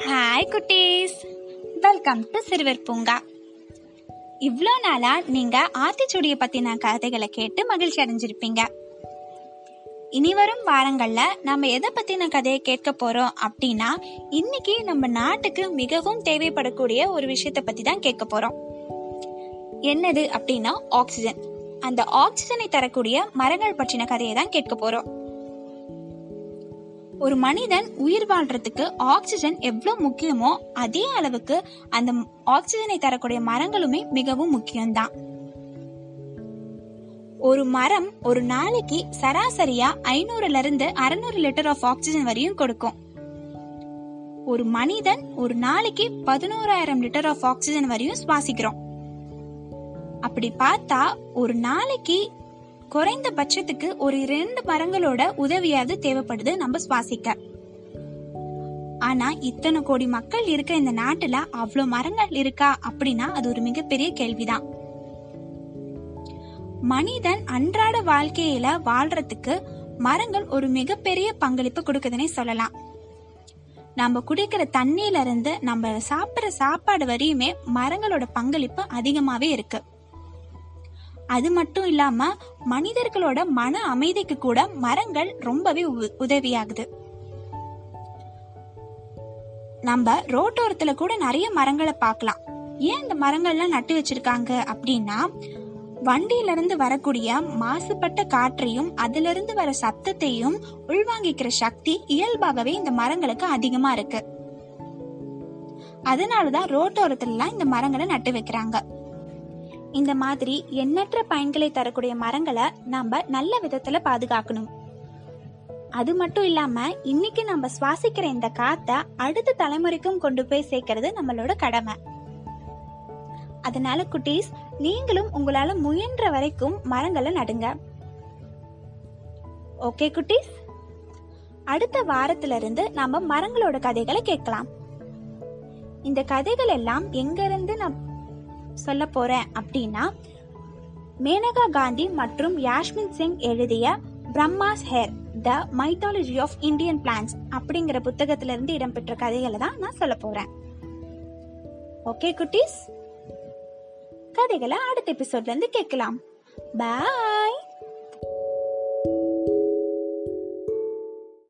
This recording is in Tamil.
ஹாய் குட்டீஸ். வெல்கம் டு சிறுவர் பூங்கா இவ்வளோ நாளாக நீங்கள் ஆத்திச்சூடியை பற்றின கதைகளை கேட்டு மகிழ்ச்சி அடைஞ்சிருப்பீங்க. இனி வரும் வாரங்களில் நம்ம எதை பற்றின கதையை கேட்க போகிறோம் அப்படின்னா இன்னைக்கு நம்ம நாட்டுக்கு மிகவும் தேவைப்படக்கூடிய ஒரு விஷயத்தை பற்றி தான் கேட்க போகிறோம் என்னது அப்படின்னா ஆக்சிஜன் அந்த ஆக்சிஜனை தரக்கூடிய மரங்கள் பற்றின கதையை தான் கேட்க போகிறோம் ஒரு மனிதன் உயிர் வாழ்றதுக்கு ஆக்சிஜன் எவ்வளவு முக்கியமோ அதே அளவுக்கு அந்த ஆக்சிஜனை தரக்கூடிய மரங்களுமே மிகவும் முக்கியம்தான். ஒரு மரம் ஒரு நாளைக்கு சராசரியா ஐநூறுல இருந்து அறுநூறு லிட்டர் ஆஃப் ஆக்சிஜன் வரையும் கொடுக்கும். ஒரு மனிதன் ஒரு நாளைக்கு பதினோராயிரம் லிட்டர் ஆஃப் ஆக்சிஜன் வரையும் சுவாசிக்கிறோம். அப்படி பார்த்தா ஒரு நாளைக்கு குறைந்த பட்சத்துக்கு ஒரு இரண்டு மரங்களோட உதவியாவது தேவைப்படுது நம்ம சுவாசிக்க. ஆனா இத்தனை கோடி மக்கள் இருக்க இந்த நாட்டுல அவ்வளவு மரங்கள் இருக்கா அப்படின்னா அது ஒரு மிகப்பெரிய கேள்விதான். மனிதன் அன்றாட வாழ்க்கையில வாழ்றதுக்கு மரங்கள் ஒரு மிகப்பெரிய பங்களிப்பு கொடுக்குதுன்னே சொல்லலாம். நம்ம குடிக்கிற தண்ணியில இருந்து நம்ம சாப்பிடுற சாப்பாடு வரையுமே மரங்களோட பங்களிப்பு அதிகமாவே இருக்கு. அது மட்டும் இல்லாம மனிதர்களோட மன அமைதிக்கு கூட மரங்கள் ரொம்பவே உ- உதவியாகுது. நம்ம ரோட்டோரத்துல கூட நிறைய மரங்களை பார்க்கலாம். ஏன் இந்த மரங்கள்லாம் நட்டு வச்சிருக்காங்க அப்படின்னா வண்டியில இருந்து வரக்கூடிய மாசுபட்ட காற்றையும் அதுல இருந்து வர சத்தத்தையும் உள்வாங்கிக்கிற சக்தி இயல்பாகவே இந்த மரங்களுக்கு அதிகமா இருக்கு. அதனாலதான் ரோட்டோரத்துல இந்த மரங்களை நட்டு வைக்கிறாங்க. இந்த மாதிரி எண்ணற்ற பயன்களை தரக்கூடிய மரங்களை நாம நல்ல விதத்துல பாதுகாக்கணும். அது மட்டும் இல்லாம இன்னைக்கு நம்ம சுவாசிக்கிற இந்த காத்த அடுத்த தலைமுறைக்கும் கொண்டு போய் சேர்க்கறது நம்மளோட கடமை. அதனால குட்டீஸ் நீங்களும் உங்களால முயன்ற வரைக்கும் மரங்களை நடுங்க. ஓகே குட்டீஸ்? அடுத்த வாரத்துல இருந்து நாம மரங்களோட கதைகளை கேட்கலாம். இந்த கதைகள் எல்லாம் எங்க இருந்து நான் சொல்ல போறேன் அப்படின்னா மேனகா காந்தி மற்றும் யாஷ்மின் சிங் எழுதிய Brahma's hair the mythology of Indian plants அப்படிங்கிற புத்தகத்துல இருந்து இடம்பெற்ற கதைகளை தான் நான் சொல்ல போறேன். ஓகே குட்டீஸ்? கதைகளை அடுத்த எபிசோட்ல இருந்து கேட்கலாம். பாய்